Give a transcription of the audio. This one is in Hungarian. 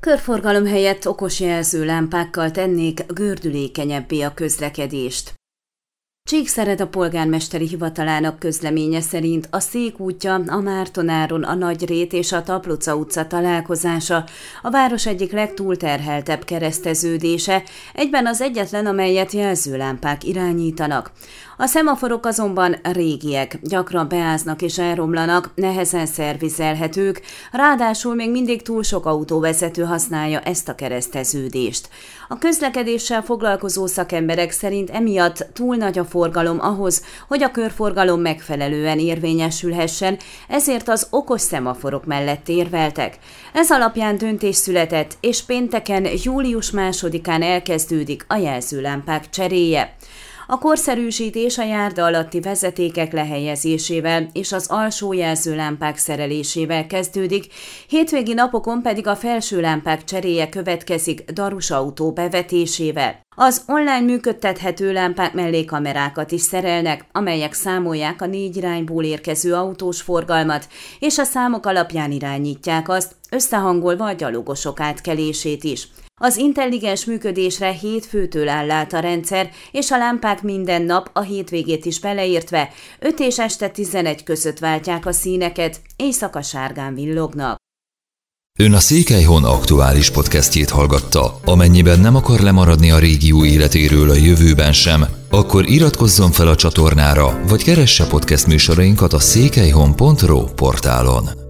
Körforgalom helyett okos jelzőlámpákkal tennék gördülékenyebbé a közlekedést. Csíkszered a polgármesteri hivatalának közleménye szerint a Szék útja, a Mártonáron, a Nagyrét és a Tapluca utca találkozása a város egyik legtúlterheltebb kereszteződése, egyben az egyetlen, amelyet jelzőlámpák irányítanak. A szemaforok azonban régiek, gyakran beáznak és elromlanak, nehezen szervizelhetők, ráadásul még mindig túl sok autóvezető használja ezt a kereszteződést. A közlekedéssel foglalkozó szakemberek szerint emiatt túl nagy a forgalom ahhoz, hogy a körforgalom megfelelően érvényesülhessen, ezért az okos szemaforok mellett érveltek. Ez alapján döntés született, és pénteken, július másodikán elkezdődik a jelzőlámpák cseréje. A korszerűsítés a járda alatti vezetékek lehelyezésével és az alsó jelzőlámpák szerelésével kezdődik, hétvégi napokon pedig a felső lámpák cseréje következik darus autó bevetésével. Az online működtethető lámpák mellé kamerákat is szerelnek, amelyek számolják a négy irányból érkező autós forgalmat, és a számok alapján irányítják azt, összehangolva a gyalogosok átkelését is. Az intelligens működésre hétfőtől áll át a rendszer, és a lámpák minden nap, a hétvégét is beleértve, 5 és este 11 között váltják a színeket, éjszaka sárgán villognak. Ön a Székelyhon aktuális podcastjét hallgatta. Amennyiben nem akar lemaradni a régió életéről a jövőben sem, akkor iratkozzon fel a csatornára, vagy keresse podcast műsorainkat a székelyhon.pro portálon.